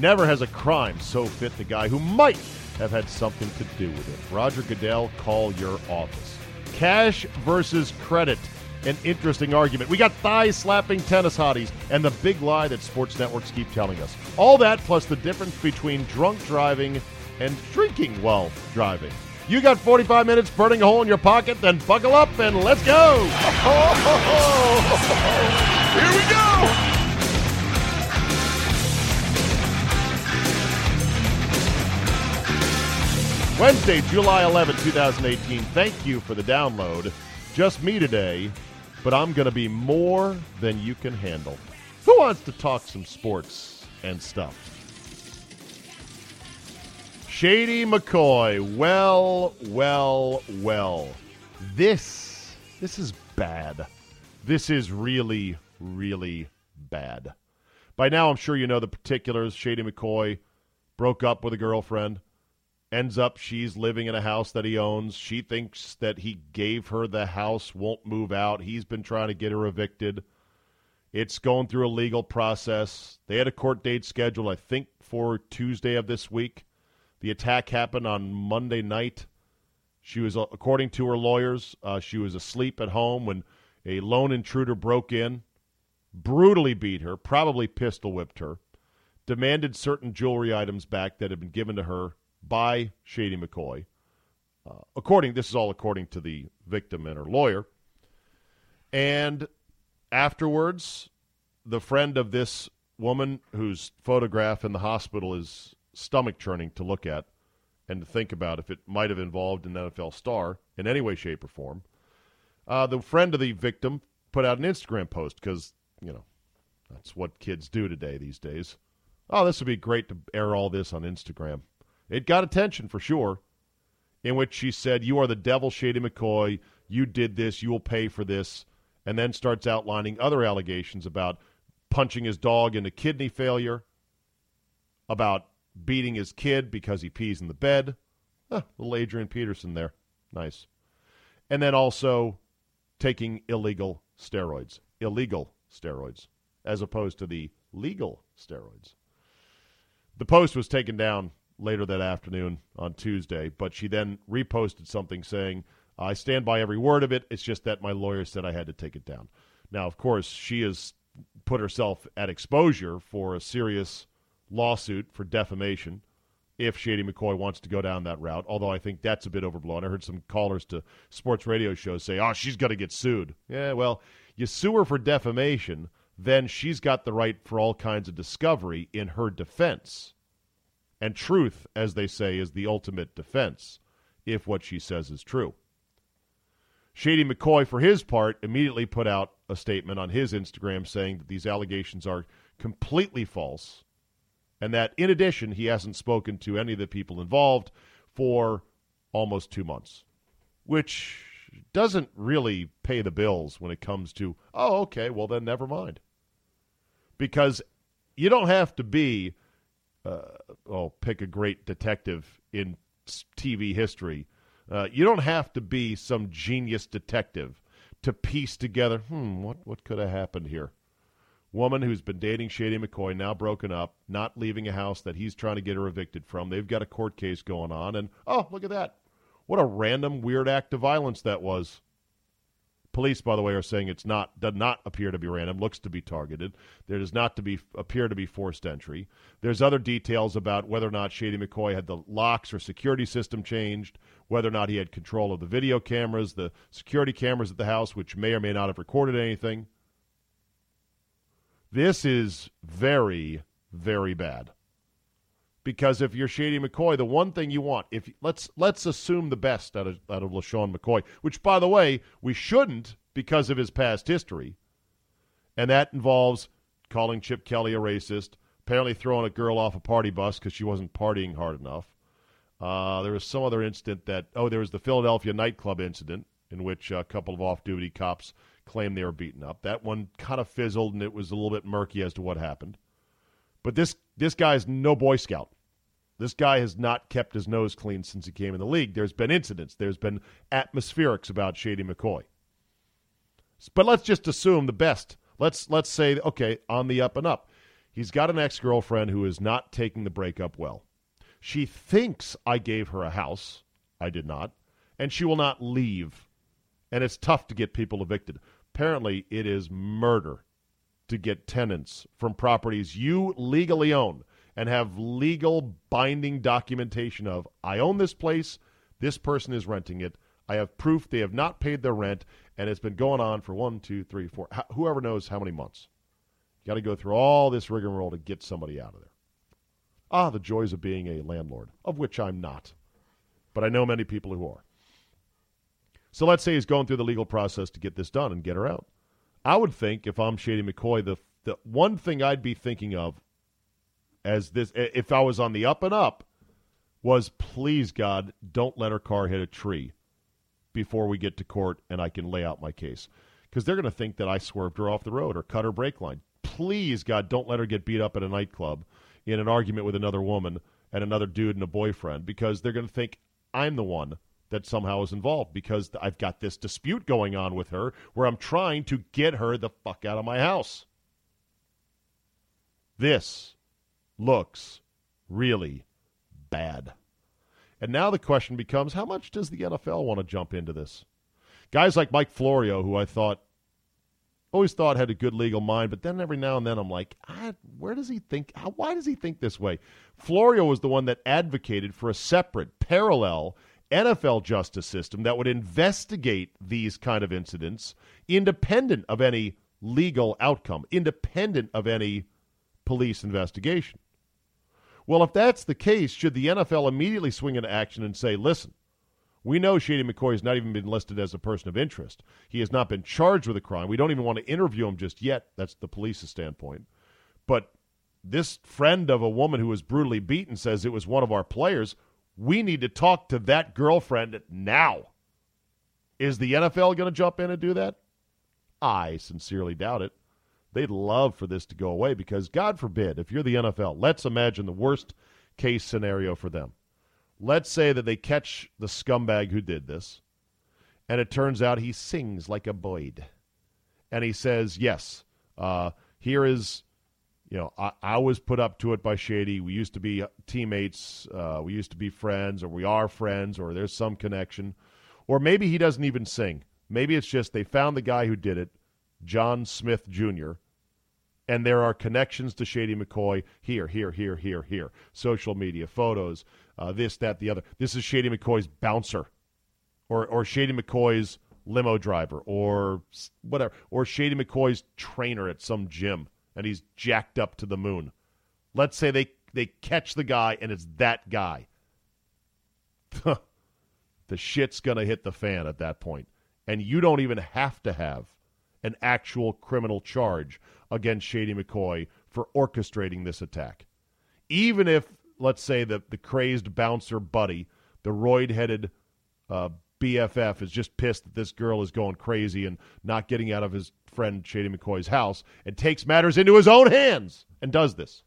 Never has a crime so fit the guy who might have had something to do with it. Roger Goodell, call your office. Cash versus credit. An interesting argument. We got thigh slapping tennis hotties and the big lie that sports networks keep telling us. All that plus the difference between drunk driving and drinking while driving. You got 45 minutes burning a hole in your pocket? Then buckle up and let's go! Here we go! Wednesday, July 11, 2018. Thank you for the download. Just me today, but I'm going to be more than you can handle. Who wants to talk some sports and stuff? Shady McCoy. Well, well, well. This this is bad. This is really really bad. By now I'm sure you know the particulars. Shady McCoy broke up with a girlfriend ends up she's living in a house that he owns. She thinks that he gave her the house, won't move out. He's been trying to get her evicted. It's going through a legal process. They had a court date scheduled, I think, for Tuesday of this week. The attack happened on Monday night. She was, uh, according to her lawyers, uh, she was asleep at home when a lone intruder broke in, brutally beat her, probably pistol whipped her, demanded certain jewelry items back that had been given to her by Shady McCoy. Uh, according, this is all according to the victim and her lawyer. And afterwards, the friend of this woman whose photograph in the hospital is stomach churning to look at and to think about if it might have involved an NFL star in any way, shape, or form. Uh, the friend of the victim put out an Instagram post because, you know, that's what kids do today these days. Oh, this would be great to air all this on Instagram. It got attention for sure, in which she said, You are the devil, Shady McCoy. You did this. You will pay for this. And then starts outlining other allegations about punching his dog into kidney failure, about beating his kid because he pees in the bed. Huh, little Adrian Peterson there. Nice. And then also taking illegal steroids. Illegal steroids, as opposed to the legal steroids. The post was taken down later that afternoon on Tuesday, but she then reposted something saying, I stand by every word of it. It's just that my lawyer said I had to take it down. Now, of course, she has put herself at exposure for a serious lawsuit for defamation if Shady McCoy wants to go down that route, although I think that's a bit overblown. I heard some callers to sports radio shows say, oh, she's going to get sued. Yeah, well, you sue her for defamation, then she's got the right for all kinds of discovery in her defense. And truth, as they say, is the ultimate defense, if what she says is true. Shady McCoy, for his part, immediately put out a statement on his Instagram saying that these allegations are completely false and that, in addition, he hasn't spoken to any of the people involved for almost two months, which doesn't really pay the bills when it comes to, oh, okay, well, then never mind. Because you don't have to be uh, oh, pick a great detective in TV history. Uh, you don't have to be some genius detective to piece together, hmm, what, what could have happened here? Woman who's been dating Shady McCoy, now broken up, not leaving a house that he's trying to get her evicted from. They've got a court case going on, and oh, look at that. What a random, weird act of violence that was. Police, by the way, are saying it's not does not appear to be random. Looks to be targeted. There does not to be appear to be forced entry. There's other details about whether or not Shady McCoy had the locks or security system changed, whether or not he had control of the video cameras, the security cameras at the house, which may or may not have recorded anything. This is very, very bad. Because if you're Shady McCoy, the one thing you want, if let's let's assume the best out of out of LeSean McCoy, which by the way, we shouldn't because of his past history. And that involves calling Chip Kelly a racist, apparently throwing a girl off a party bus because she wasn't partying hard enough. Uh, there was some other incident that, oh, there was the Philadelphia nightclub incident in which a couple of off duty cops claimed they were beaten up. That one kind of fizzled and it was a little bit murky as to what happened. But this this guy's no Boy Scout. This guy has not kept his nose clean since he came in the league. There's been incidents. There's been atmospherics about Shady McCoy. But let's just assume the best. Let's let's say okay, on the up and up. He's got an ex-girlfriend who is not taking the breakup well. She thinks I gave her a house. I did not. And she will not leave. And it's tough to get people evicted. Apparently, it is murder to get tenants from properties you legally own and have legal binding documentation of I own this place, this person is renting it, I have proof they have not paid their rent, and it's been going on for one, two, three, four, whoever knows how many months. You got to go through all this rigmarole to get somebody out of there. Ah, the joys of being a landlord, of which I'm not. But I know many people who are. So let's say he's going through the legal process to get this done and get her out. I would think if I'm Shady McCoy, the the one thing I'd be thinking of as this if I was on the up and up was please God don't let her car hit a tree before we get to court and I can lay out my case because they're going to think that I swerved her off the road or cut her brake line. Please God don't let her get beat up at a nightclub in an argument with another woman and another dude and a boyfriend because they're going to think I'm the one that somehow is involved because I've got this dispute going on with her where I'm trying to get her the fuck out of my house. This looks really bad. And now the question becomes how much does the NFL want to jump into this? Guys like Mike Florio, who I thought always thought had a good legal mind, but then every now and then I'm like, where does he think? How, why does he think this way? Florio was the one that advocated for a separate, parallel NFL justice system that would investigate these kind of incidents independent of any legal outcome, independent of any police investigation. Well, if that's the case, should the NFL immediately swing into action and say, listen, we know Shady McCoy has not even been listed as a person of interest. He has not been charged with a crime. We don't even want to interview him just yet. That's the police's standpoint. But this friend of a woman who was brutally beaten says it was one of our players. We need to talk to that girlfriend now. Is the NFL going to jump in and do that? I sincerely doubt it. They'd love for this to go away because, God forbid, if you're the NFL, let's imagine the worst case scenario for them. Let's say that they catch the scumbag who did this, and it turns out he sings like a Boyd. And he says, Yes, uh, here is you know, I, I, was put up to it by Shady. We used to be teammates. Uh, we used to be friends, or we are friends, or there's some connection. Or maybe he doesn't even sing. Maybe it's just they found the guy who did it, John Smith Jr., and there are connections to Shady McCoy here, here, here, here, here. Social media, photos, uh, this, that, the other. This is Shady McCoy's bouncer, or, or Shady McCoy's limo driver, or whatever, or Shady McCoy's trainer at some gym and he's jacked up to the moon. Let's say they, they catch the guy and it's that guy. the shit's going to hit the fan at that point. And you don't even have to have an actual criminal charge against Shady McCoy for orchestrating this attack. Even if, let's say, the, the crazed bouncer buddy, the roid headed uh, BFF, is just pissed that this girl is going crazy and not getting out of his friend Shady McCoy's house and takes matters into his own hands and does this.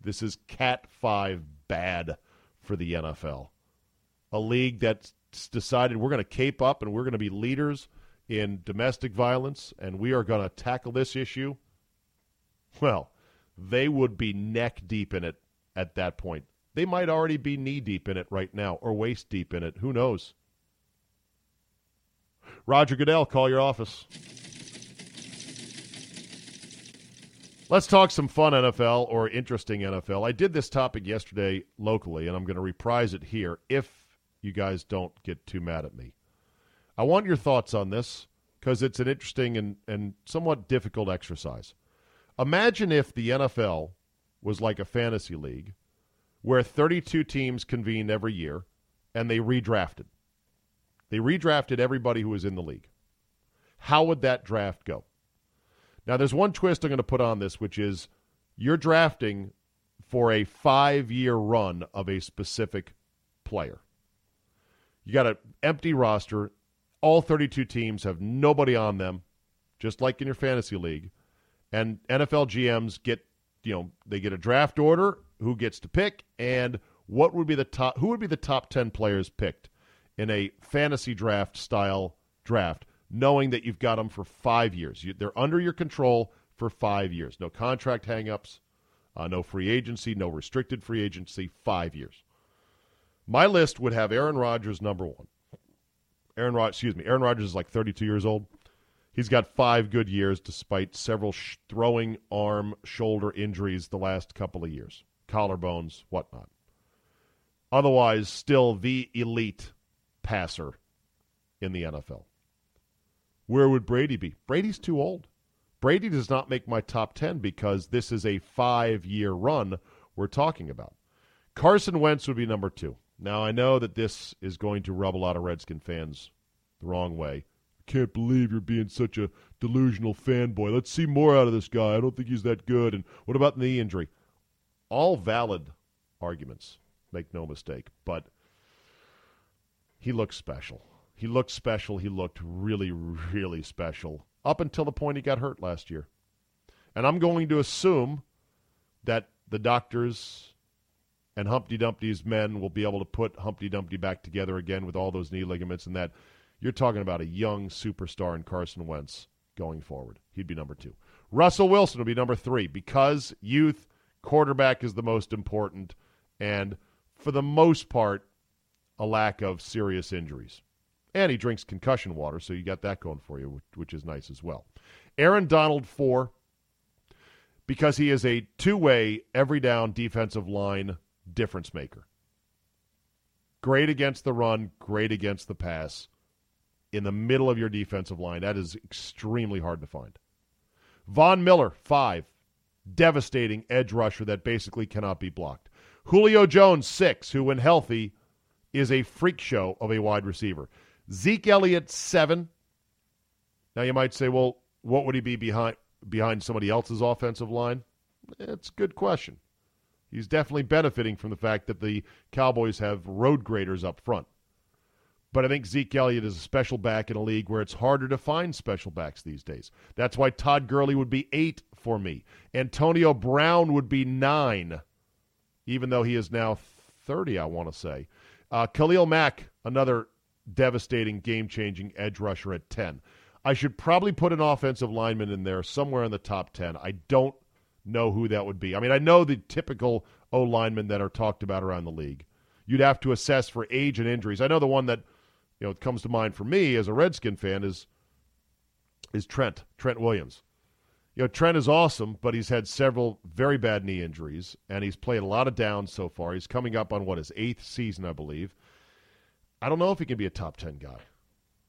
This is Cat 5 bad for the NFL. A league that's decided we're going to cape up and we're going to be leaders in domestic violence and we are going to tackle this issue. Well, they would be neck deep in it at that point. they might already be knee deep in it right now or waist deep in it. Who knows? Roger Goodell, call your office. Let's talk some fun NFL or interesting NFL. I did this topic yesterday locally, and I'm going to reprise it here if you guys don't get too mad at me. I want your thoughts on this because it's an interesting and, and somewhat difficult exercise. Imagine if the NFL was like a fantasy league where 32 teams convened every year and they redrafted. They redrafted everybody who was in the league. How would that draft go? Now, there's one twist I'm going to put on this, which is you're drafting for a five year run of a specific player. You got an empty roster. All 32 teams have nobody on them, just like in your fantasy league. And NFL GMs get, you know, they get a draft order, who gets to pick, and what would be the top, who would be the top 10 players picked in a fantasy draft style draft, knowing that you've got them for five years. You, they're under your control for five years. No contract hangups, uh, no free agency, no restricted free agency, five years. My list would have Aaron Rodgers number one. Aaron Rod, excuse me, Aaron Rodgers is like 32 years old. He's got five good years despite several sh- throwing arm, shoulder injuries the last couple of years, collarbones, whatnot. Otherwise, still the elite passer in the NFL. Where would Brady be? Brady's too old. Brady does not make my top 10 because this is a five year run we're talking about. Carson Wentz would be number two. Now, I know that this is going to rub a lot of Redskin fans the wrong way. I can't believe you're being such a delusional fanboy. Let's see more out of this guy. I don't think he's that good. And what about knee injury? All valid arguments, make no mistake. But he looks special. He looked special. He looked really, really special up until the point he got hurt last year. And I'm going to assume that the doctors and Humpty Dumpty's men will be able to put Humpty Dumpty back together again with all those knee ligaments and that. You're talking about a young superstar in Carson Wentz going forward. He'd be number two. Russell Wilson will be number three because youth, quarterback is the most important, and for the most part, a lack of serious injuries. And he drinks concussion water, so you got that going for you, which is nice as well. Aaron Donald, four, because he is a two way, every down defensive line difference maker. Great against the run, great against the pass. In the middle of your defensive line, that is extremely hard to find. Von Miller, five. Devastating edge rusher that basically cannot be blocked. Julio Jones, six, who, when healthy, is a freak show of a wide receiver. Zeke Elliott, seven. Now you might say, well, what would he be behind behind somebody else's offensive line? It's a good question. He's definitely benefiting from the fact that the Cowboys have road graders up front. But I think Zeke Elliott is a special back in a league where it's harder to find special backs these days. That's why Todd Gurley would be eight for me. Antonio Brown would be nine, even though he is now 30, I want to say. Uh, Khalil Mack, another devastating, game changing edge rusher at 10. I should probably put an offensive lineman in there somewhere in the top 10. I don't know who that would be. I mean, I know the typical O linemen that are talked about around the league. You'd have to assess for age and injuries. I know the one that you know comes to mind for me as a Redskin fan is is Trent Trent Williams. You know, Trent is awesome, but he's had several very bad knee injuries, and he's played a lot of downs so far. He's coming up on what his eighth season, I believe. I don't know if he can be a top ten guy,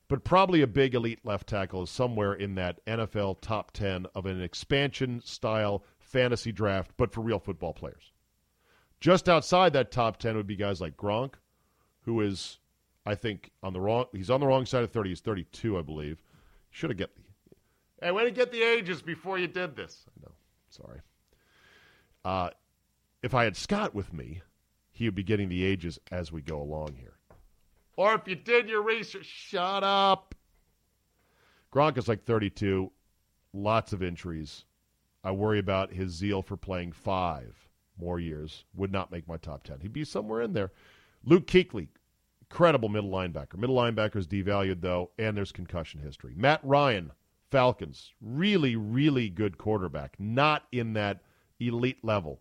but probably a big elite left tackle is somewhere in that NFL top ten of an expansion style fantasy draft, but for real football players. Just outside that top 10 would be guys like Gronk, who is, I think, on the wrong, he's on the wrong side of 30. He's 32, I believe. Should have get the, hey, way to get the ages before you did this. I know, sorry. Uh, if I had Scott with me, he would be getting the ages as we go along here. Or if you did your research, shut up. Gronk is like 32, lots of injuries. I worry about his zeal for playing five more years. Would not make my top 10. He'd be somewhere in there. Luke Kuechly, incredible middle linebacker. Middle linebacker is devalued, though, and there's concussion history. Matt Ryan, Falcons, really, really good quarterback. Not in that elite level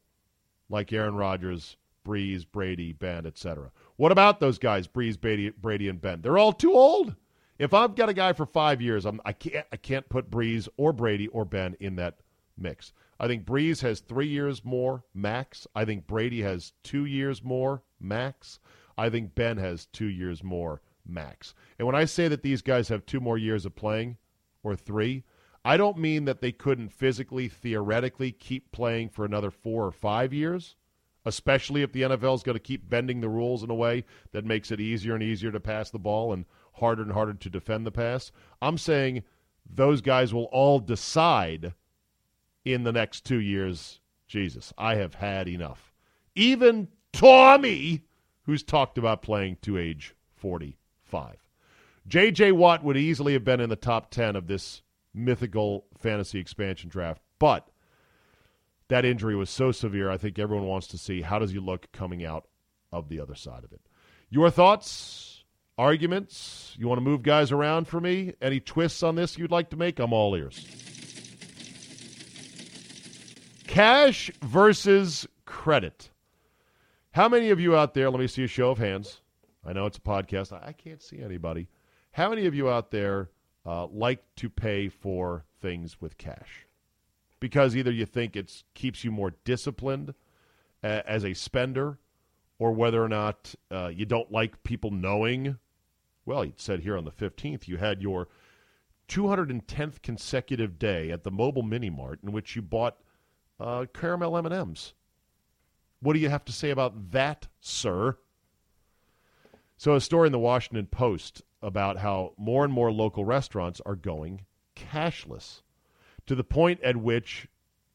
like Aaron Rodgers, Brees, Brady, Ben, etc. What about those guys, Brees, Brady, Brady, and Ben? They're all too old. If I've got a guy for five years, I'm, I can't I can't put Brees or Brady or Ben in that mix. I think Brees has three years more max. I think Brady has two years more max. I think Ben has two years more max. And when I say that these guys have two more years of playing, or three, I don't mean that they couldn't physically, theoretically keep playing for another four or five years, especially if the NFL is going to keep bending the rules in a way that makes it easier and easier to pass the ball and harder and harder to defend the pass. I'm saying those guys will all decide in the next two years. Jesus, I have had enough. Even Tommy, who's talked about playing to age 45. J.J. Watt would easily have been in the top 10 of this mythical fantasy expansion draft, but that injury was so severe, I think everyone wants to see how does he look coming out of the other side of it. Your thoughts, arguments? You want to move guys around for me? Any twists on this you'd like to make? I'm all ears. Cash versus credit. How many of you out there, let me see a show of hands. I know it's a podcast. I can't see anybody. How many of you out there uh, like to pay for things with cash? Because either you think it keeps you more disciplined uh, as a spender, or whether or not uh, you don't like people knowing. Well, you said here on the 15th you had your 210th consecutive day at the mobile mini mart in which you bought uh, caramel M&Ms. What do you have to say about that, sir? So, a story in the Washington Post about how more and more local restaurants are going cashless to the point at which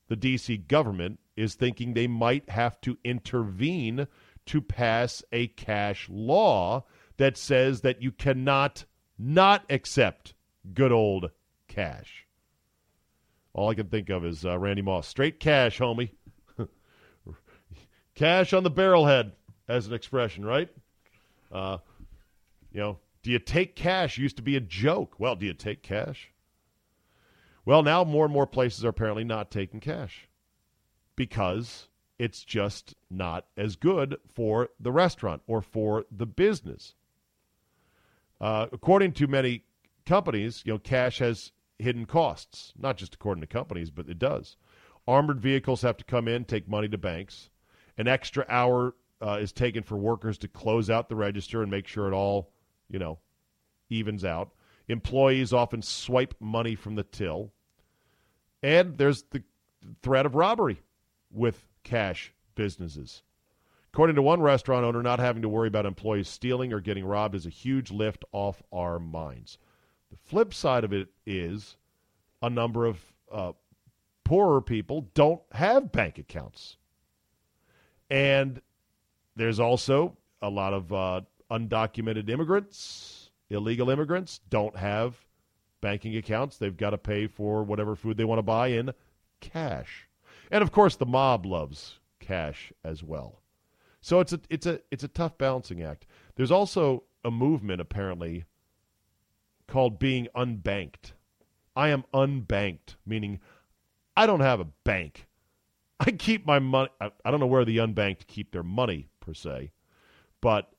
the D.C. government is thinking they might have to intervene to pass a cash law that says that you cannot not accept good old cash. All I can think of is uh, Randy Moss. Straight cash, homie. cash on the barrelhead, as an expression, right? Uh, you know, do you take cash? Used to be a joke. Well, do you take cash? Well, now more and more places are apparently not taking cash because it's just not as good for the restaurant or for the business. Uh, according to many companies, you know, cash has hidden costs, not just according to companies, but it does. Armored vehicles have to come in, take money to banks. An extra hour uh, is taken for workers to close out the register and make sure it all, you know, evens out. Employees often swipe money from the till. And there's the threat of robbery with cash businesses. According to one restaurant owner, not having to worry about employees stealing or getting robbed is a huge lift off our minds. The flip side of it is a number of uh, poorer people don't have bank accounts. And there's also a lot of uh, undocumented immigrants, illegal immigrants, don't have banking accounts. They've got to pay for whatever food they want to buy in cash. And of course, the mob loves cash as well. So it's a it's a it's a tough balancing act. There's also a movement apparently called being unbanked. I am unbanked, meaning I don't have a bank. I keep my money. I, I don't know where the unbanked keep their money per se, but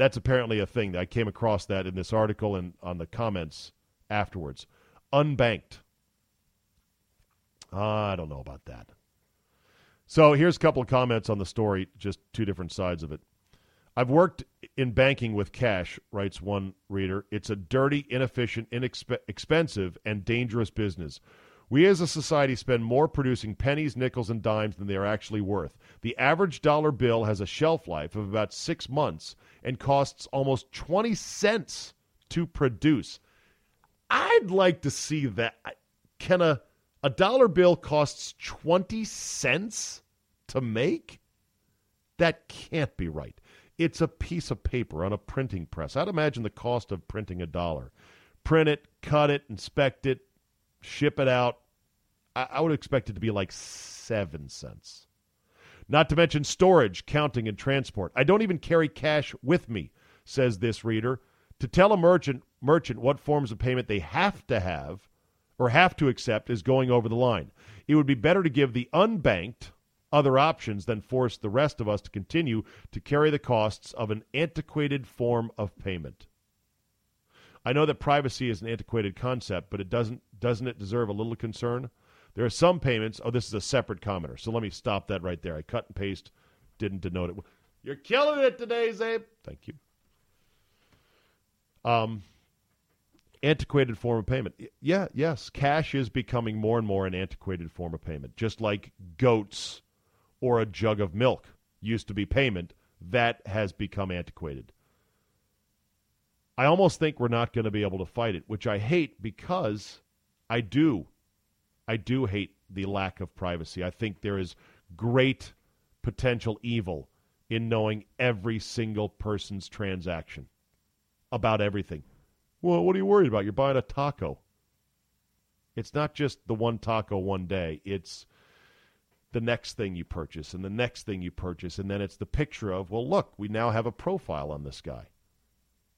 that's apparently a thing. I came across that in this article and on the comments afterwards. Unbanked. I don't know about that. So here's a couple of comments on the story, just two different sides of it. I've worked in banking with cash, writes one reader. It's a dirty, inefficient, inexpensive, and dangerous business. We as a society spend more producing pennies, nickels, and dimes than they are actually worth. The average dollar bill has a shelf life of about six months and costs almost 20 cents to produce. I'd like to see that. Can a, a dollar bill costs 20 cents to make? That can't be right. It's a piece of paper on a printing press. I'd imagine the cost of printing a dollar. Print it, cut it, inspect it, ship it out. I, I would expect it to be like seven cents. Not to mention storage, counting, and transport. I don't even carry cash with me, says this reader. To tell a merchant merchant what forms of payment they have to have or have to accept is going over the line. It would be better to give the unbanked other options than force the rest of us to continue to carry the costs of an antiquated form of payment. I know that privacy is an antiquated concept, but it doesn't doesn't it deserve a little concern? There are some payments. Oh, this is a separate commenter, so let me stop that right there. I cut and paste, didn't denote it. You're killing it today, Czabe. Thank you. Um, antiquated form of payment. Yeah, yes, cash is becoming more and more an antiquated form of payment. Just like goats or a jug of milk used to be payment, that has become antiquated. I almost think we're not going to be able to fight it, which I hate because I do. I do hate the lack of privacy. I think there is great potential evil in knowing every single person's transaction about everything. Well, what are you worried about? You're buying a taco. It's not just the one taco one day. It's the next thing you purchase and the next thing you purchase. And then it's the picture of, well, look, we now have a profile on this guy.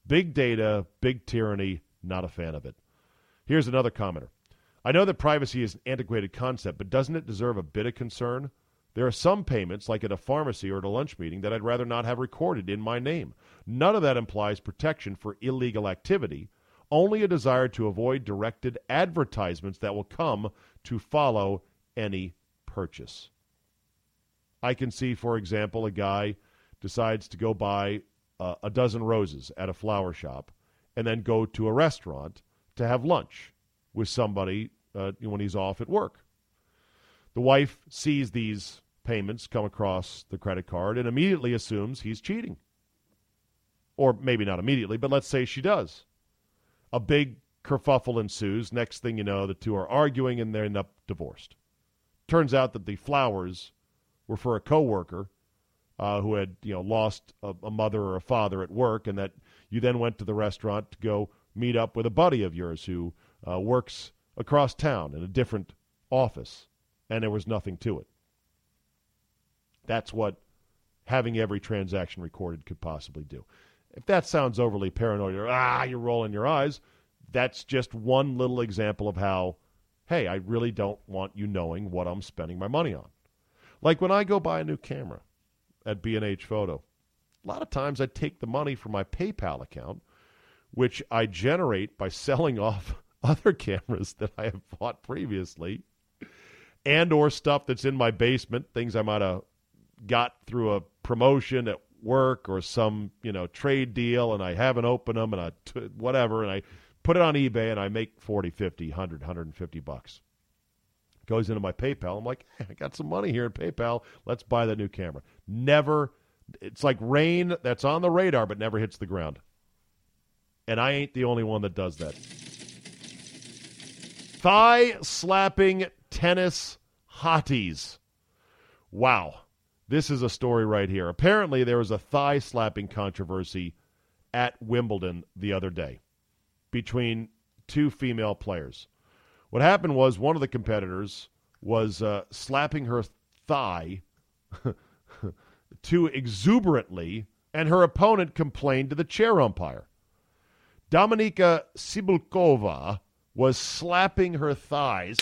Big data, big tyranny, not a fan of it. Here's another commenter. I know that privacy is an antiquated concept, but doesn't it deserve a bit of concern? There are some payments, like at a pharmacy or at a lunch meeting, that I'd rather not have recorded in my name. None of that implies protection for illegal activity, only a desire to avoid directed advertisements that will come to follow any purchase. I can see, for example, a guy decides to go buy uh, a dozen roses at a flower shop and then go to a restaurant to have lunch with somebody uh, when he's off at work. The wife sees these payments come across the credit card and immediately assumes he's cheating. Or maybe not immediately, but let's say she does. A big kerfuffle ensues. Next thing you know, the two are arguing and they end up divorced. Turns out that the flowers were for a coworker uh, who had you know lost a, a mother or a father at work, and that you then went to the restaurant to go meet up with a buddy of yours who uh, works across town in a different office, and there was nothing to it. That's what having every transaction recorded could possibly do. If that sounds overly paranoid, or ah, you're rolling your eyes, that's just one little example of how, hey, I really don't want you knowing what I'm spending my money on. Like when I go buy a new camera at B&H Photo, a lot of times I take the money from my PayPal account, which I generate by selling off other cameras that I have bought previously and or stuff that's in my basement, things I might have got through a promotion at work or some you know trade deal and I haven't opened them and I t- whatever and I put it on eBay and I make 40, 50, 100, 150 bucks. Goes into my PayPal. I'm like, hey, I got some money here in PayPal. Let's buy the new camera. Never it's like rain that's on the radar but never hits the ground. And I ain't the only one that does that. Thigh slapping tennis hotties. Wow. This is a story right here. Apparently, there was a thigh slapping controversy at Wimbledon the other day between two female players. What happened was one of the competitors was uh, slapping her thigh too exuberantly, and her opponent complained to the chair umpire. Dominika Cibulkova was slapping her thighs,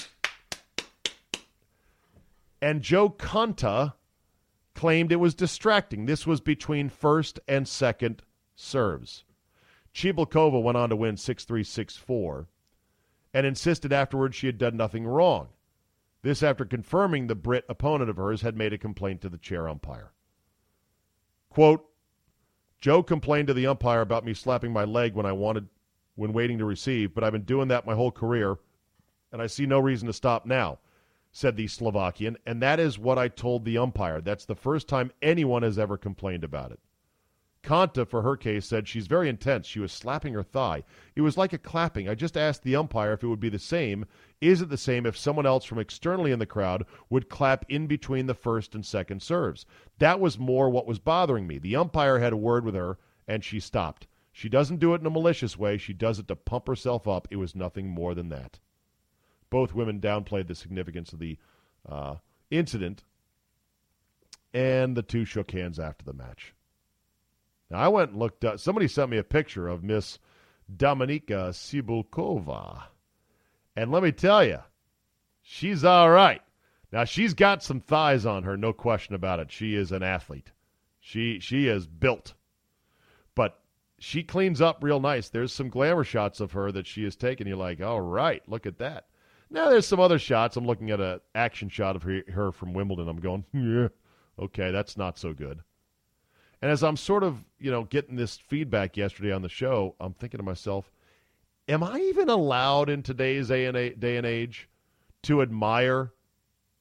and Jo Konta claimed it was distracting. This was between first and second serves. Cibulkova went on to win 6 3 6 4 and insisted afterwards she had done nothing wrong. This after confirming the Brit opponent of hers had made a complaint to the chair umpire. Quote, Jo complained to the umpire about me slapping my leg when I wanted when waiting to receive, but I've been doing that my whole career, and I see no reason to stop now said the Slovakian, and that is what I told the umpire. That's the first time anyone has ever complained about it. Konta, for her case, said she's very intense. She was slapping her thigh. It was like a clapping. I just asked the umpire if it would be the same. Is it the same if someone else from externally in the crowd would clap in between the first and second serves? That was more what was bothering me. The umpire had a word with her, and she stopped. She doesn't do it in a malicious way. She does it to pump herself up. It was nothing more than that. Both women downplayed the significance of the uh, incident, and the two shook hands after the match. Now, I went and looked up. Somebody sent me a picture of Miss Dominika Cibulkova. And let me tell you, she's all right. Now she's got some thighs on her, no question about it. She is an athlete. She she is built. But she cleans up real nice. There's some glamour shots of her that she has taken. You're like, all right, look at that. Now there's some other shots. I'm looking at an action shot of her, her from Wimbledon. I'm going, yeah, okay, that's not so good. And as I'm sort of, you know, getting this feedback yesterday on the show, I'm thinking to myself, am I even allowed in today's day and, day and age to admire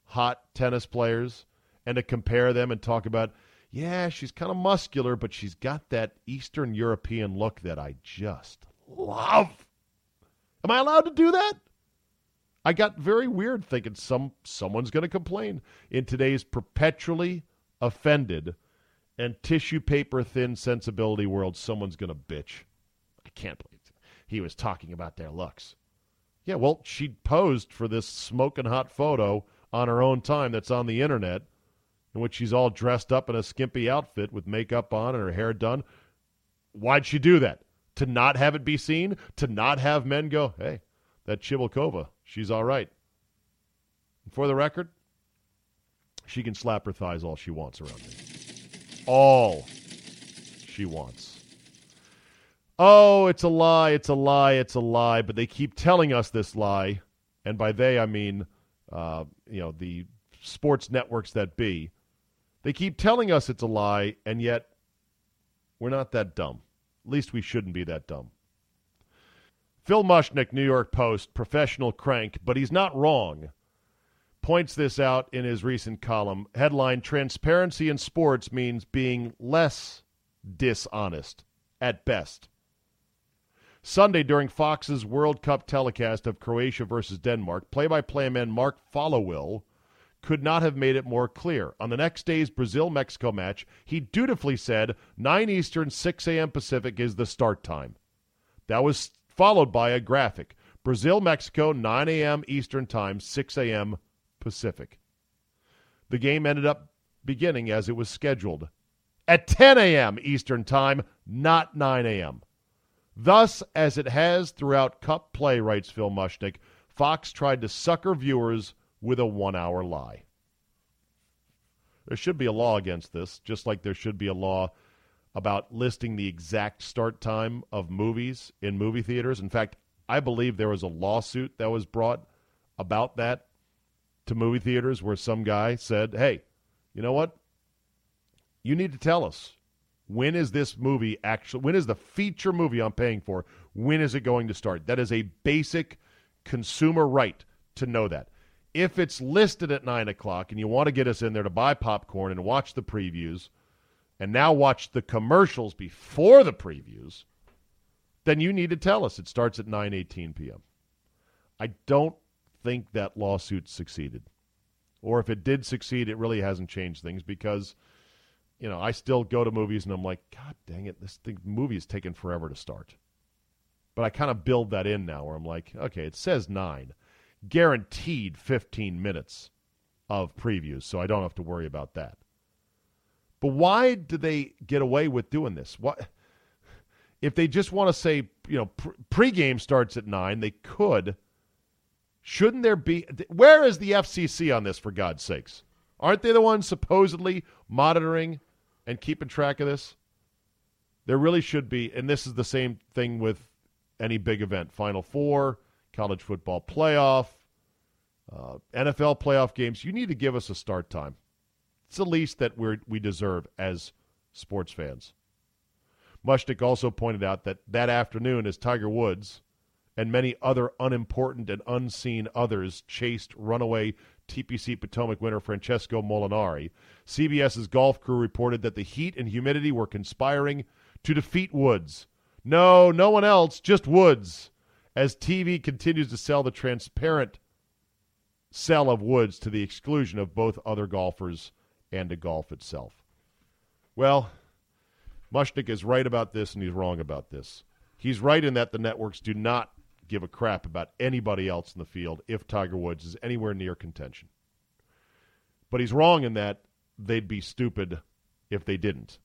hot tennis players and to compare them and talk about, yeah, she's kind of muscular, but she's got that Eastern European look that I just love. Am I allowed to do that? I got very weird thinking some someone's going to complain in today's perpetually offended and tissue paper thin sensibility world. Someone's going to bitch. I can't believe it. he was talking about their looks. Yeah, well, she posed for this smoking hot photo on her own time that's on the internet, in which she's all dressed up in a skimpy outfit with makeup on and her hair done. Why'd she do that? To not have it be seen? To not have men go, hey, that Cibulkova, she's all right. And for the record, she can slap her thighs all she wants around me. All she wants. Oh, it's a lie, it's a lie, it's a lie, but they keep telling us this lie, and by they I mean uh, you know, the sports networks that be, they keep telling us it's a lie, and yet we're not that dumb. At least we shouldn't be that dumb. Phil Mushnick, New York Post, professional crank, but he's not wrong. Points this out in his recent column. Headline Transparency in sports means being less dishonest at best. Sunday during Fox's World Cup telecast of Croatia versus Denmark, play by play man Mark Followill could not have made it more clear. On the next day's Brazil Mexico match, he dutifully said 9 Eastern, 6 a.m. Pacific is the start time. That was followed by a graphic Brazil Mexico, 9 a.m. Eastern Time, 6 a.m. Pacific. The game ended up beginning as it was scheduled at 10 a.m. Eastern Time, not 9 a.m. Thus, as it has throughout Cup play, writes Phil Mushnick, Fox tried to sucker viewers with a one hour lie. There should be a law against this, just like there should be a law about listing the exact start time of movies in movie theaters. In fact, I believe there was a lawsuit that was brought about that to movie theaters where some guy said, hey, you know what? You need to tell us when is this movie actually, when is the feature movie I'm paying for, when is it going to start? That is a basic consumer right to know that. If it's listed at 9 o'clock and you want to get us in there to buy popcorn and watch the previews, and now watch the commercials before the previews, then you need to tell us it starts at 9:18 p.m. I don't think that lawsuit succeeded. Or if it did succeed, it really hasn't changed things because – you know, I still go to movies and I'm like, God dang it, this thing, movie is taking forever to start. But I kind of build that in now where I'm like, okay, it says nine. Guaranteed 15 minutes of previews, so I don't have to worry about that. But why do they get away with doing this? What if they just want to say, you know, pre- pregame starts at nine? They could. Shouldn't there be? Where is the FCC on this? For God's sakes, aren't they the ones supposedly monitoring and keeping track of this? There really should be, and this is the same thing with any big event Final Four, college football playoff, uh, NFL playoff games. You need to give us a start time. It's the least that we we deserve as sports fans. Mushnick also pointed out that that afternoon, as Tiger Woods and many other unimportant and unseen others chased runaway TPC Potomac winner Francesco Molinari, CBS's golf crew reported that the heat and humidity were conspiring to defeat Woods. No, no one else, just Woods, as TV continues to sell the transparent sell of Woods to the exclusion of both other golfers and to golf itself. Well, Mushnick is right about this and he's wrong about this. He's right in that the networks do not give a crap about anybody else in the field if Tiger Woods is anywhere near contention. But he's wrong in that they'd be stupid if they didn't.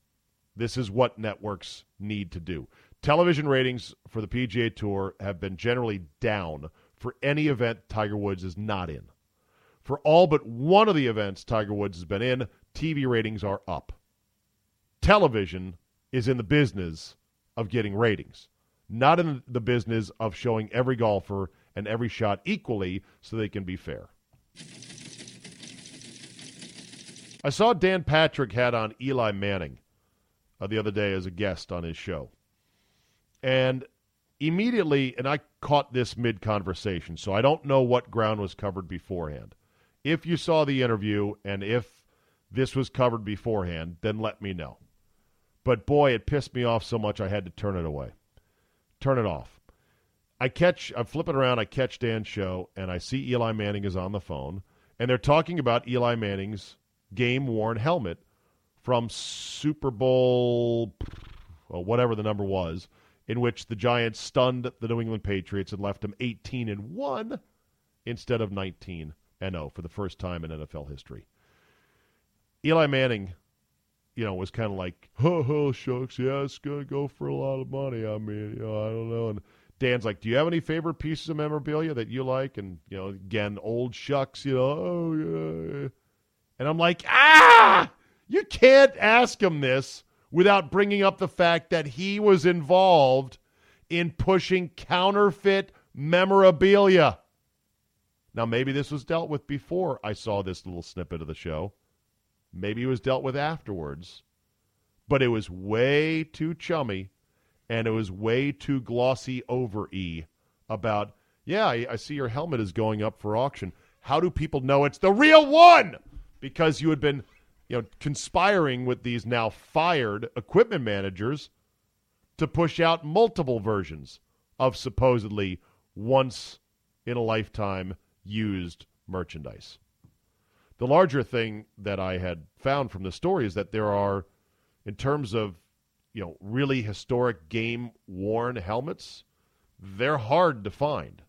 This is what networks need to do. Television ratings for the PGA Tour have been generally down for any event Tiger Woods is not in. For all but one of the events Tiger Woods has been in, TV ratings are up. Television is in the business of getting ratings, not in the business of showing every golfer and every shot equally so they can be fair. I saw Dan Patrick had on Eli Manning uh, the other day as a guest on his show. And immediately, and I caught this mid conversation, so I don't know what ground was covered beforehand. If you saw the interview and if this was covered beforehand, then let me know. But boy, it pissed me off so much I had to turn it away. Turn it off. I catch, I'm flipping around, I catch Dan's show, and I see Eli Manning is on the phone, and they're talking about Eli Manning's game worn helmet from Super Bowl, or whatever the number was, in which the Giants stunned the New England Patriots and left them 18 and 1 instead of 19 and 0 for the first time in NFL history. Eli Manning, you know, was kind of like, "Oh, shucks, yeah, it's gonna go for a lot of money." I mean, you know, I don't know. And Dan's like, "Do you have any favorite pieces of memorabilia that you like?" And you know, again, old shucks, you know, oh yeah. And I'm like, ah, you can't ask him this without bringing up the fact that he was involved in pushing counterfeit memorabilia. Now, maybe this was dealt with before I saw this little snippet of the show. Maybe it was dealt with afterwards. But it was way too chummy and it was way too glossy over E about, yeah, I, I see your helmet is going up for auction. How do people know it's the real one? Because you had been you know, conspiring with these now fired equipment managers to push out multiple versions of supposedly once in a lifetime used merchandise. The larger thing that I had found from the story is that there are, in terms of, you know, really historic game worn helmets, they're hard to find.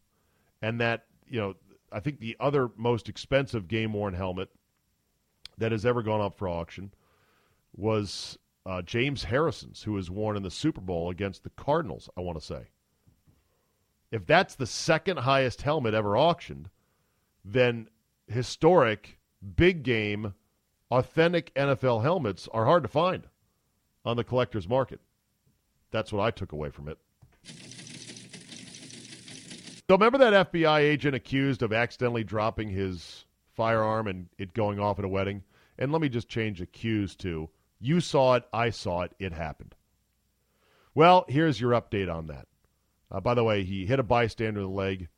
And that, you know, I think the other most expensive game worn helmet that has ever gone up for auction was uh, James Harrison's, who was worn in the Super Bowl against the Cardinals, I want to say. If that's the second highest helmet ever auctioned, then historic, big game, authentic NFL helmets are hard to find on the collector's market. That's what I took away from it. So remember that FBI agent accused of accidentally dropping his firearm and it going off at a wedding? And let me just change cues to you saw it, I saw it, it happened. Well, here's your update on that. Uh, by the way, he hit a bystander in the leg.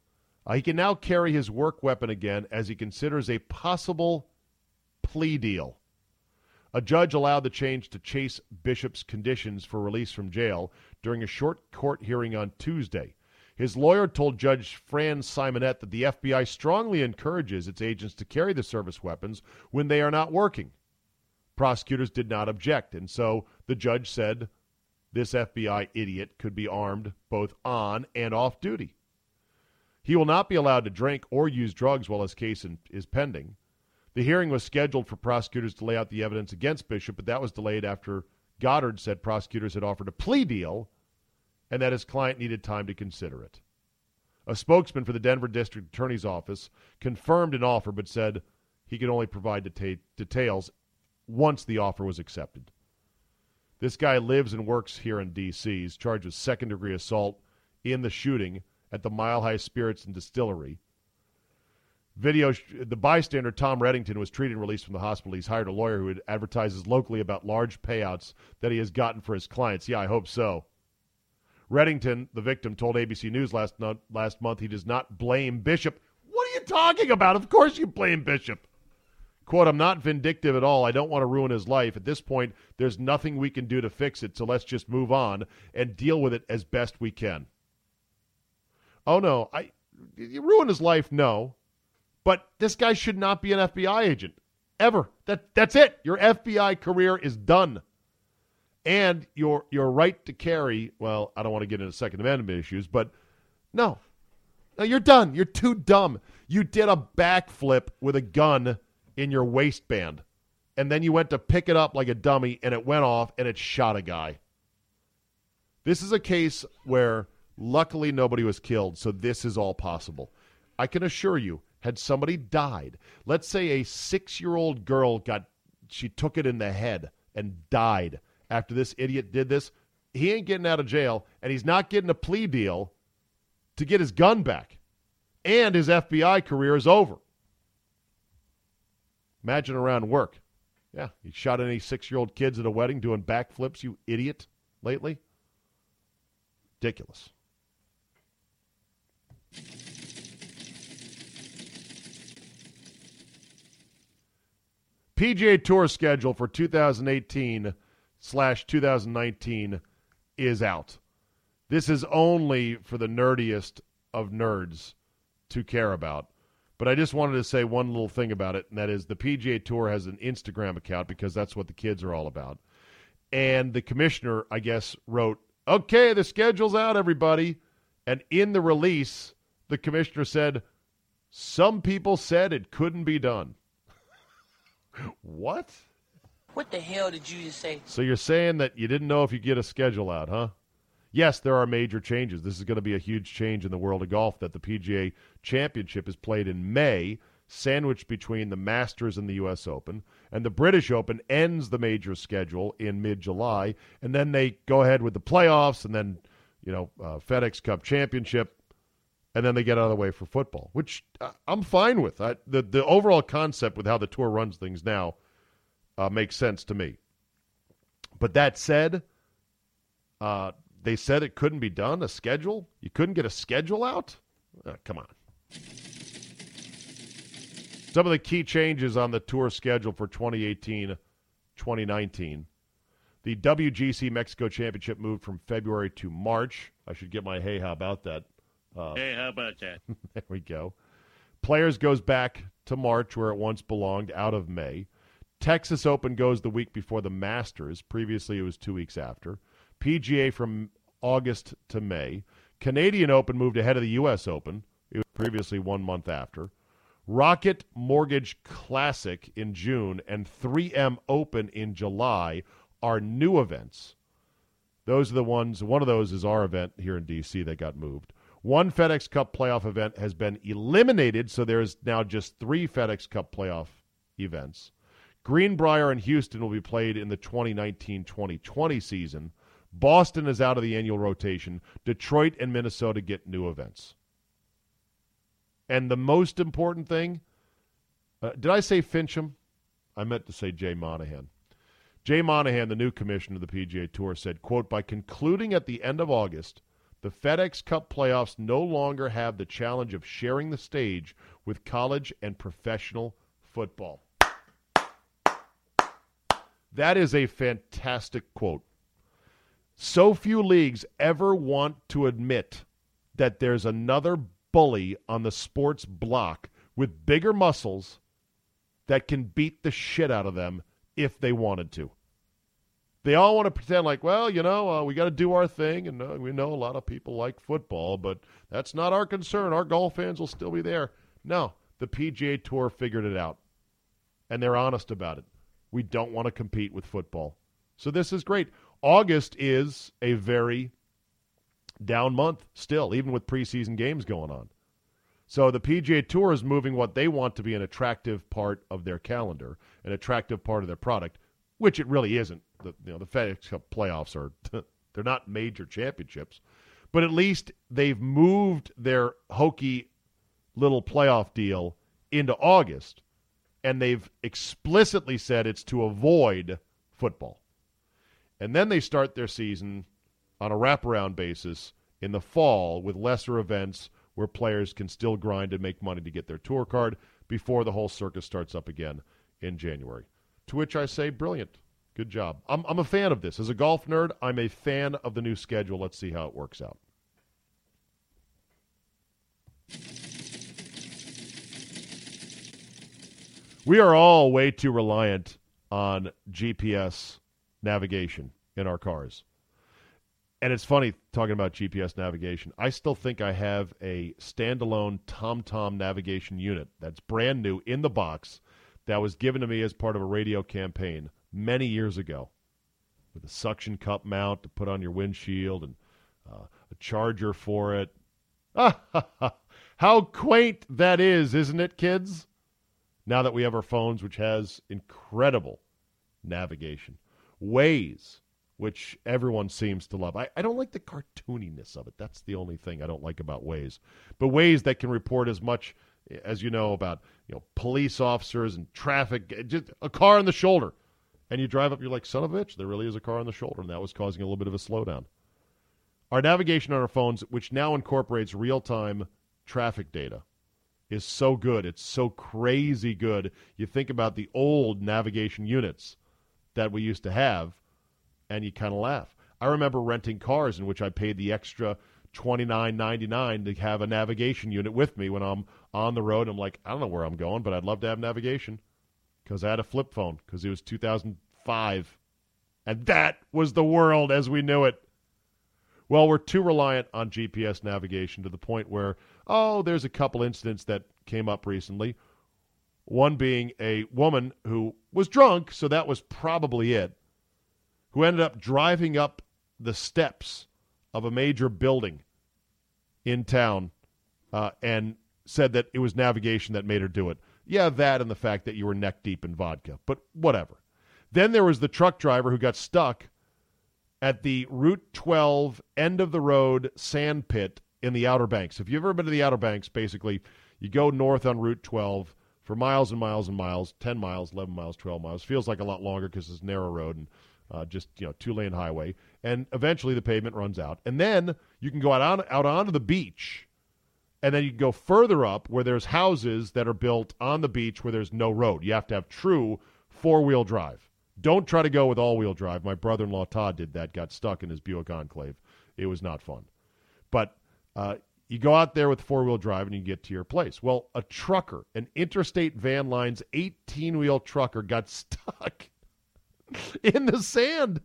Uh, he can now carry his work weapon again as he considers a possible plea deal. A judge allowed the change to Chase Bishop's conditions for release from jail during a short court hearing on Tuesday. His lawyer told Judge Fran Simonette that the FBI strongly encourages its agents to carry the service weapons when they are not working. Prosecutors did not object, and so the judge said this FBI idiot could be armed both on and off duty. He will not be allowed to drink or use drugs while his case is pending. The hearing was scheduled for prosecutors to lay out the evidence against Bishop, but that was delayed after Goddard said prosecutors had offered a plea deal and that his client needed time to consider it. A spokesman for the Denver District Attorney's Office confirmed an offer but said he could only provide deta- details once the offer was accepted. This guy lives and works here in D.C. He's charged with second degree assault in the shooting at the Mile High Spirits and Distillery. Video, the bystander Tom Reddington was treated and released from the hospital. He's hired a lawyer who advertises locally about large payouts that he has gotten for his clients. Yeah, I hope so. Reddington, the victim, told ABC News last, no- last month he does not blame Bishop. What are you talking about? Of course you blame Bishop. Quote, I'm not vindictive at all. I don't want to ruin his life. At this point, there's nothing we can do to fix it, so let's just move on and deal with it as best we can. Oh, no. I, you ruin his life? No. But this guy should not be an FBI agent. Ever. That, that's it. Your FBI career is done and your your right to carry. Well, I don't want to get into Second Amendment issues, but no, no, you're done. You're too dumb. You did a backflip with a gun in your waistband, and then you went to pick it up like a dummy, and it went off and it shot a guy. This is a case where luckily nobody was killed, so this is all possible. I can assure you, had somebody died, let's say a six year old girl got, she took it in the head and died after this idiot did this, he ain't getting out of jail and he's not getting a plea deal to get his gun back. And his FBI career is over. Imagine around work. Yeah, you shot any six year old kids at a wedding doing backflips, you idiot, lately? Ridiculous. PGA Tour schedule for 2018 slash 2019 is out. This is only for the nerdiest of nerds to care about. But I just wanted to say one little thing about it, and that is the PGA Tour has an Instagram account because that's what the kids are all about. And the commissioner, I guess, wrote, Okay, the schedule's out, everybody. And in the release, the commissioner said, Some people said it couldn't be done. what? What the hell did you just say? So you're saying that you didn't know if you get a schedule out, huh? Yes, there are major changes. This is going to be a huge change in the world of golf that the PGA Championship is played in May, sandwiched between the Masters and the U.S. Open. And the British Open ends the major schedule in mid July. And then they go ahead with the playoffs and then, you know, uh, FedEx Cup Championship. And then they get out of the way for football, which uh, I'm fine with. I, the, the overall concept with how the tour runs things now uh, makes sense to me. But that said, uh, they said it couldn't be done. A schedule? You couldn't get a schedule out? Uh, come on. Some of the key changes on the tour schedule for 2018 2019. The WGC Mexico Championship moved from February to March. I should get my hey, how about that? Uh, hey, how about that? there we go. Players goes back to March where it once belonged, out of May. Texas Open goes the week before the Masters. Previously, it was two weeks after. PGA from August to May. Canadian Open moved ahead of the U.S. Open. It was previously one month after. Rocket Mortgage Classic in June and 3M Open in July are new events. Those are the ones, one of those is our event here in D.C. that got moved. One FedEx Cup playoff event has been eliminated, so there's now just three FedEx Cup playoff events. Greenbrier and Houston will be played in the 2019 2020 season. Boston is out of the annual rotation. Detroit and Minnesota get new events. And the most important thing, uh, did I say Finchem? I meant to say Jay Monahan. Jay Monahan, the new commissioner of the PGA Tour, said, quote, by concluding at the end of August, the FedEx Cup playoffs no longer have the challenge of sharing the stage with college and professional football. That is a fantastic quote. So few leagues ever want to admit that there's another bully on the sports block with bigger muscles that can beat the shit out of them if they wanted to. They all want to pretend like, well, you know, uh, we got to do our thing, and uh, we know a lot of people like football, but that's not our concern. Our golf fans will still be there. No, the PGA Tour figured it out, and they're honest about it. We don't want to compete with football. So this is great. August is a very down month still, even with preseason games going on. So the PGA Tour is moving what they want to be an attractive part of their calendar, an attractive part of their product, which it really isn't. The, you know, the FedEx Cup playoffs are they're not major championships, but at least they've moved their hokey little playoff deal into August, and they've explicitly said it's to avoid football. And then they start their season on a wraparound basis in the fall with lesser events where players can still grind and make money to get their tour card before the whole circus starts up again in January. To which I say, brilliant. Good job. I'm, I'm a fan of this. As a golf nerd, I'm a fan of the new schedule. Let's see how it works out. We are all way too reliant on GPS navigation in our cars. And it's funny talking about GPS navigation. I still think I have a standalone TomTom navigation unit that's brand new in the box that was given to me as part of a radio campaign many years ago with a suction cup mount to put on your windshield and uh, a charger for it. How quaint that is, isn't it, kids? Now that we have our phones, which has incredible navigation. Waze, which everyone seems to love. I, I don't like the cartooniness of it. That's the only thing I don't like about Waze. But Waze that can report as much eh, as you know about you know police officers and traffic, eh, just a car on the shoulder. And you drive up, you're like, son of a bitch, there really is a car on the shoulder. And that was causing a little bit of a slowdown. Our navigation on our phones, which now incorporates real time traffic data, is so good. It's so crazy good. You think about the old navigation units that we used to have, and you kind of laugh. I remember renting cars in which I paid the extra twenty nine ninety nine to have a navigation unit with me when I'm on the road. I'm like, I don't know where I'm going, but I'd love to have navigation because I had a flip phone because it was 2005. And that was the world as we knew it. Well, we're too reliant on GPS navigation to the point where, oh, there's a couple incidents that came up recently. One being a woman who was drunk, so that was probably it, who ended up driving up the steps of a major building in town uh, and said that it was navigation that made her do it. Yeah, that and the fact that you were neck deep in vodka, but whatever. Then there was the truck driver who got stuck at the Route 12 end of the road sand pit in the Outer Banks. If you've ever been to the Outer Banks, basically, you go north on Route 12 for miles and miles and miles 10 miles, 11 miles, 12 miles. Feels like a lot longer because it's a narrow road and uh, just you know two lane highway. And eventually the pavement runs out. And then you can go out, on, out onto the beach and then you can go further up where there's houses that are built on the beach where there's no road. You have to have true four wheel drive. Don't try to go with all wheel drive. My brother in law Todd did that, got stuck in his Buick Enclave. It was not fun. But uh, you go out there with four wheel drive and you get to your place. Well, a trucker, an interstate van lines 18 wheel trucker, got stuck in the sand.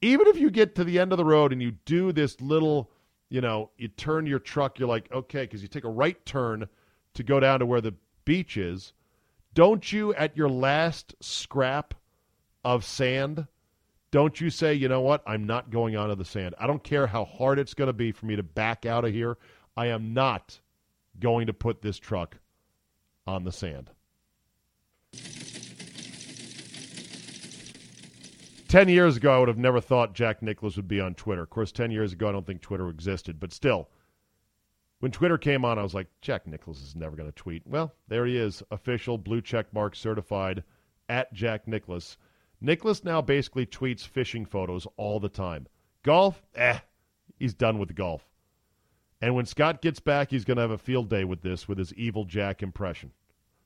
Even if you get to the end of the road and you do this little you know, you turn your truck, you're like, okay, because you take a right turn to go down to where the beach is. Don't you, at your last scrap of sand, don't you say, you know what, I'm not going onto the sand. I don't care how hard it's going to be for me to back out of here. I am not going to put this truck on the sand. Ten years ago, I would have never thought Jack Nicklaus would be on Twitter. Of course, ten years ago, I don't think Twitter existed, but still, when Twitter came on, I was like, Jack Nicklaus is never going to tweet. Well, there he is, official blue check mark certified at Jack Nicklaus. Nicklaus now basically tweets fishing photos all the time. Golf, eh, he's done with golf. And when Scott gets back, he's going to have a field day with this, with his Evil Jack impression.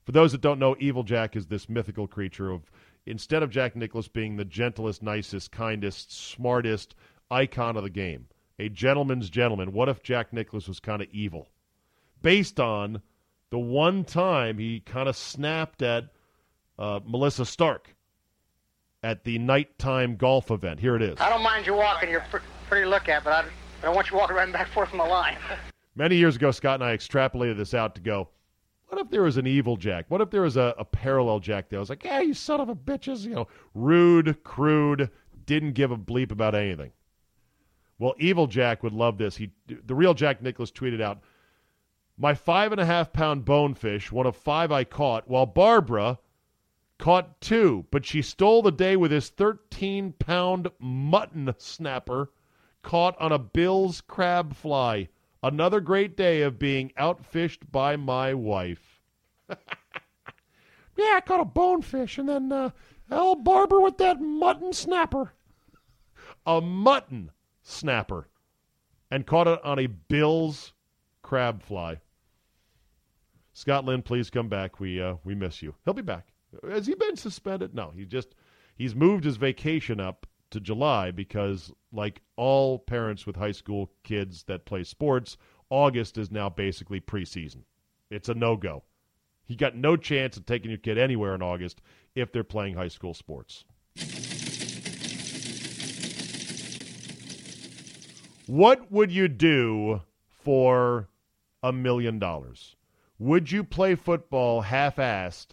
For those that don't know, Evil Jack is this mythical creature of instead of Jack Nicklaus being the gentlest, nicest, kindest, smartest icon of the game, a gentleman's gentleman, what if Jack Nicklaus was kind of evil? Based on the one time he kind of snapped at uh, Melissa Stark at the nighttime golf event. Here it is. I don't mind you walking. You're pr- pretty to look at, but I, I don't want you walking right back and forth from the line. Many years ago, Scott and I extrapolated this out to go, what if there was an evil Jack? What if there was a, a parallel Jack there? I was like, yeah, you son of a bitches, you know, rude, crude, didn't give a bleep about anything. Well, evil Jack would love this. He, the real Jack Nicklaus tweeted out, "My five and a half pound bonefish, one of five I caught, while Barbara caught two, but she stole the day with his thirteen pound mutton snapper caught on a Bill's crab fly." Another great day of being outfished by my wife. yeah, I caught a bonefish and then uh, Barber with that mutton snapper. A mutton snapper. And caught it on a Bill's crab fly. Scott Lynn, please come back. We uh, we miss you. He'll be back. Has he been suspended? No, he just he's moved his vacation up to July because, like all parents with high school kids that play sports, August is now basically preseason. It's a no go. He got no chance of taking your kid anywhere in August if they're playing high school sports. What would you do for a million dollars? Would you play football half assed,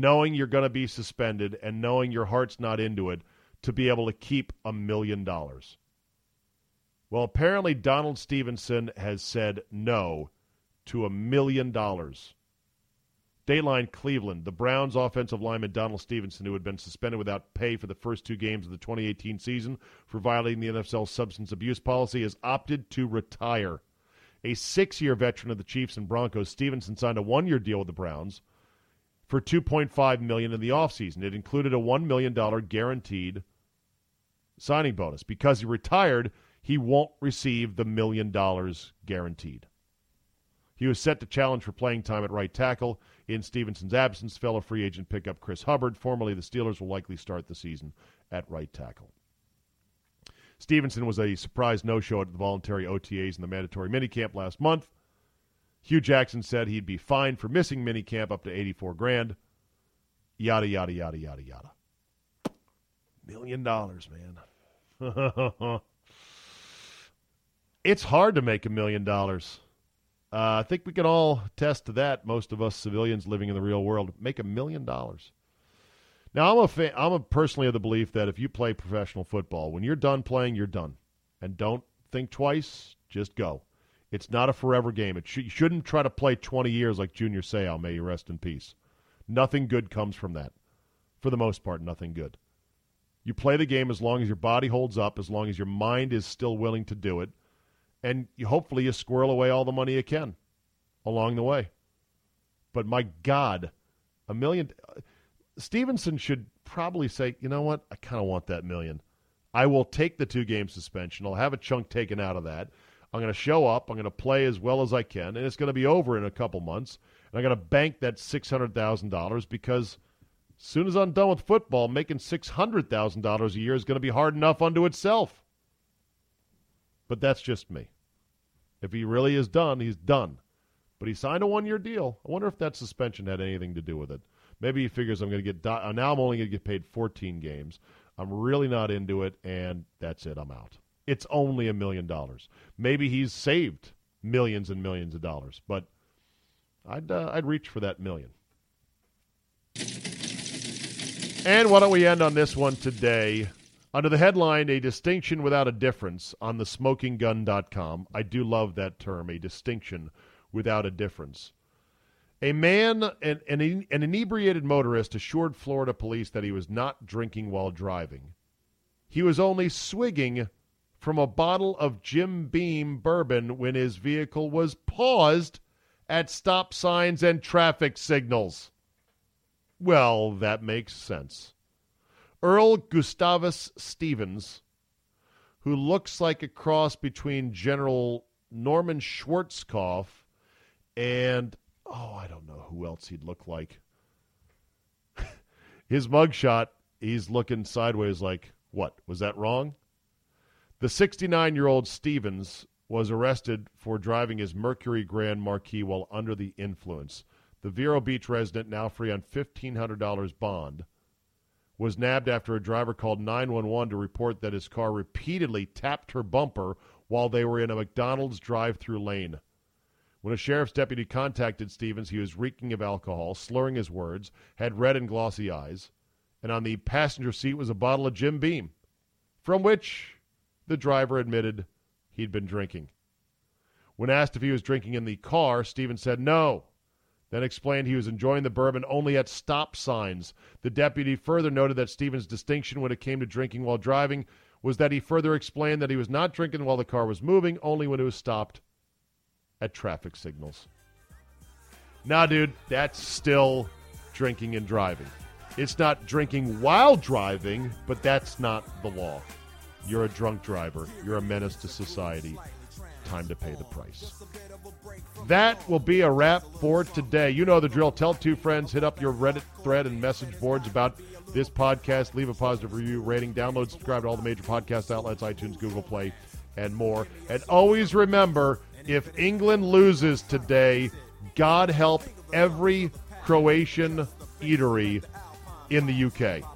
knowing you're going to be suspended and knowing your heart's not into it? to be able to keep a million dollars. Well, apparently Donald Stephenson has said no, to a million dollars. Dayline Cleveland, the Browns offensive lineman Donald Stephenson, who had been suspended without pay for the first two games of the 2018 season for violating the NFL's substance abuse policy, has opted to retire. A six year veteran of the Chiefs and Broncos, Stephenson signed a one year deal with the Browns for 2.5 million in the offseason. It included a $1 million guaranteed signing bonus. Because he retired, he won't receive the million dollars guaranteed. He was set to challenge for playing time at right tackle. In Stephenson's absence, fellow free agent pickup Chris Hubbard, formerly the Steelers, will likely start the season at right tackle. Stephenson was a surprise no show at the voluntary OTAs and the mandatory minicamp last month. Hue Jackson said he'd be fined for missing minicamp up to 84 grand. Yada, yada, yada, yada, yada. Million dollars, man. it's hard to make a million dollars. Uh, I think we can all attest to that. Most of us civilians living in the real world make a million dollars. Now, I'm a fan, I'm a personally of the belief that if you play professional football, when you're done playing, you're done, and don't think twice. Just go. It's not a forever game. It sh- you shouldn't try to play 20 years like Junior Seau. May you rest in peace. Nothing good comes from that. For the most part, nothing good. You play the game as long as your body holds up, as long as your mind is still willing to do it, and you, hopefully you squirrel away all the money you can along the way. But my God, a million. Uh, Stephenson should probably say, you know what? I kind of want that million. I will take the two game suspension. I'll have a chunk taken out of that. I'm going to show up. I'm going to play as well as I can, and it's going to be over in a couple months. And I'm going to bank that six hundred thousand dollars because as soon as I'm done with football, making six hundred thousand dollars a year is going to be hard enough unto itself. But that's just me. If he really is done, he's done. But he signed a one-year deal. I wonder if that suspension had anything to do with it. Maybe he figures I'm going to get now. I'm only going to get paid 14 games. I'm really not into it, and that's it. I'm out. It's only a million dollars. Maybe he's saved millions and millions of dollars, but I'd uh, I'd reach for that million. And why don't we end on this one today? Under the headline, A Distinction Without a Difference on the smokinggun.com. I do love that term, a distinction without a difference. A man, an, an, an inebriated motorist, assured Florida police that he was not drinking while driving. He was only swigging from a bottle of Jim Beam bourbon when his vehicle was paused at stop signs and traffic signals. Well, that makes sense. Earl Gustavus Stevens, who looks like a cross between General Norman Schwarzkopf and, oh, I don't know who else he'd look like. His mugshot, he's looking sideways like, what? Was that wrong? The 69 year old Stevens was arrested for driving his Mercury Grand Marquis while under the influence. The Vero Beach resident, now free on $1,500 bond, was nabbed after a driver called 911 to report that his car repeatedly tapped her bumper while they were in a McDonald's drive through lane. When a sheriff's deputy contacted Stevens, he was reeking of alcohol, slurring his words, had red and glossy eyes, and on the passenger seat was a bottle of Jim Beam, from which the driver admitted he'd been drinking. When asked if he was drinking in the car, Stevens said no, then explained he was enjoying the bourbon only at stop signs. The deputy further noted that Stevens' distinction when it came to drinking while driving was that he further explained that he was not drinking while the car was moving, only when it was stopped at traffic signals. Nah, dude, that's still drinking and driving. It's not drinking while driving, but that's not the law. You're a drunk driver. You're a menace to society. Time to pay the price. That will be a wrap for today. You know the drill. Tell two friends, hit up your Reddit thread and message boards about this podcast. Leave a positive review, rating, download, subscribe to all the major podcast outlets iTunes, Google Play, and more. And always remember if England loses today, God help every Croatian eatery in the UK.